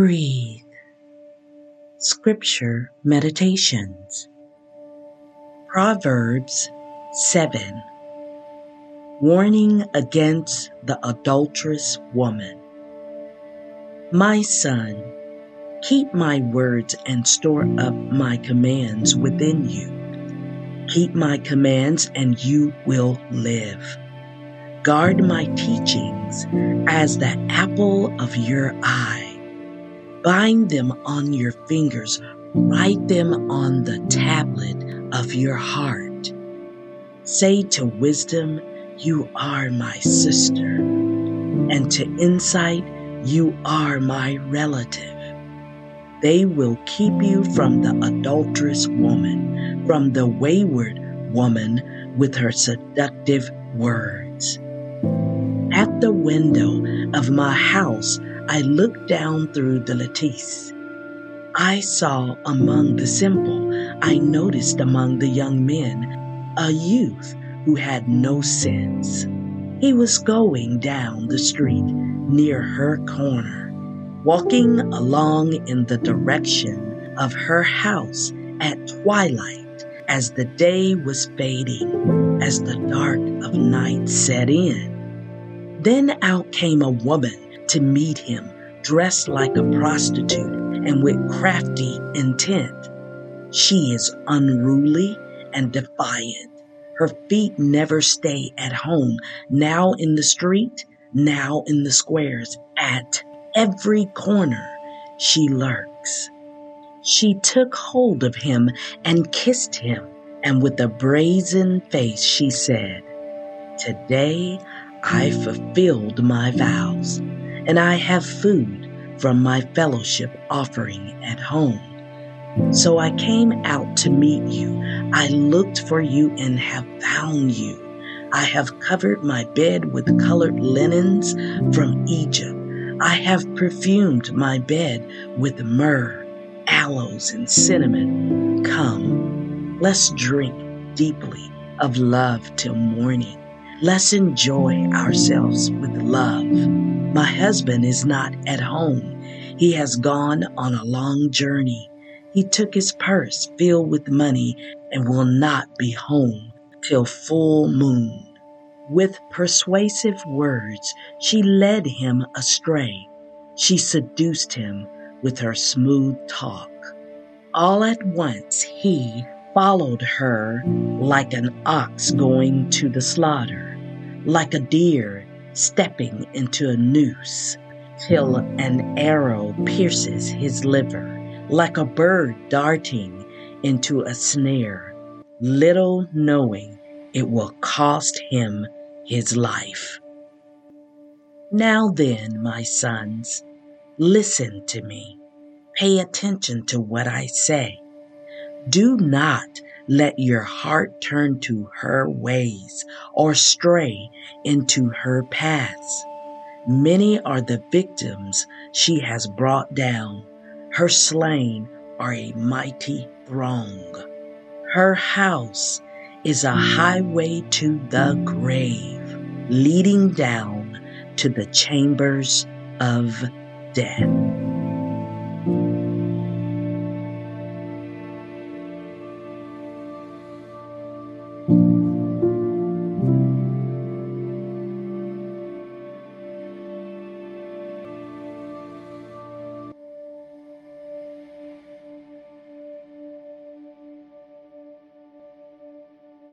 Breathe. Scripture Meditations Proverbs 7 Warning against the adulterous woman. My son, keep my words and store up my commands within you. Keep my commands and you will live. Guard my teachings as the apple of your eye. Bind them on your fingers, write them on the tablet of your heart. Say to wisdom, You are my sister, and to insight, You are my relative. They will keep you from the adulterous woman, from the wayward woman with her seductive words. At the window of my house, I looked down through the lattice. I saw among the simple, I noticed among the young men, a youth who had no sense. He was going down the street near her corner, walking along in the direction of her house at twilight as the day was fading, as the dark of night set in. Then out came a woman to meet him, dressed like a prostitute and with crafty intent. She is unruly and defiant. Her feet never stay at home, now in the street, now in the squares. At every corner, she lurks. She took hold of him and kissed him, and with a brazen face she said, Today I fulfilled my vows and I have food from my fellowship offering at home. So I came out to meet you. I looked for you and have found you. I have covered my bed with colored linens from Egypt. I have perfumed my bed with myrrh, aloes, and cinnamon. Come, let's drink deeply of love till morning. Let's enjoy ourselves with love. My husband is not at home. He has gone on a long journey. He took his purse filled with money and will not be home till full moon. With persuasive words, she led him astray. She seduced him with her smooth talk. All at once he followed her like an ox going to the slaughter, like a deer stepping into a noose till an arrow pierces his liver, like a bird darting into a snare, little knowing it will cost him his life. Now then, my sons, listen to me. Pay attention to what I say. Do not let your heart turn to her ways or stray into her paths. Many are the victims she has brought down. Her slain are a mighty throng. Her house is a highway to the grave, leading down to the chambers of death.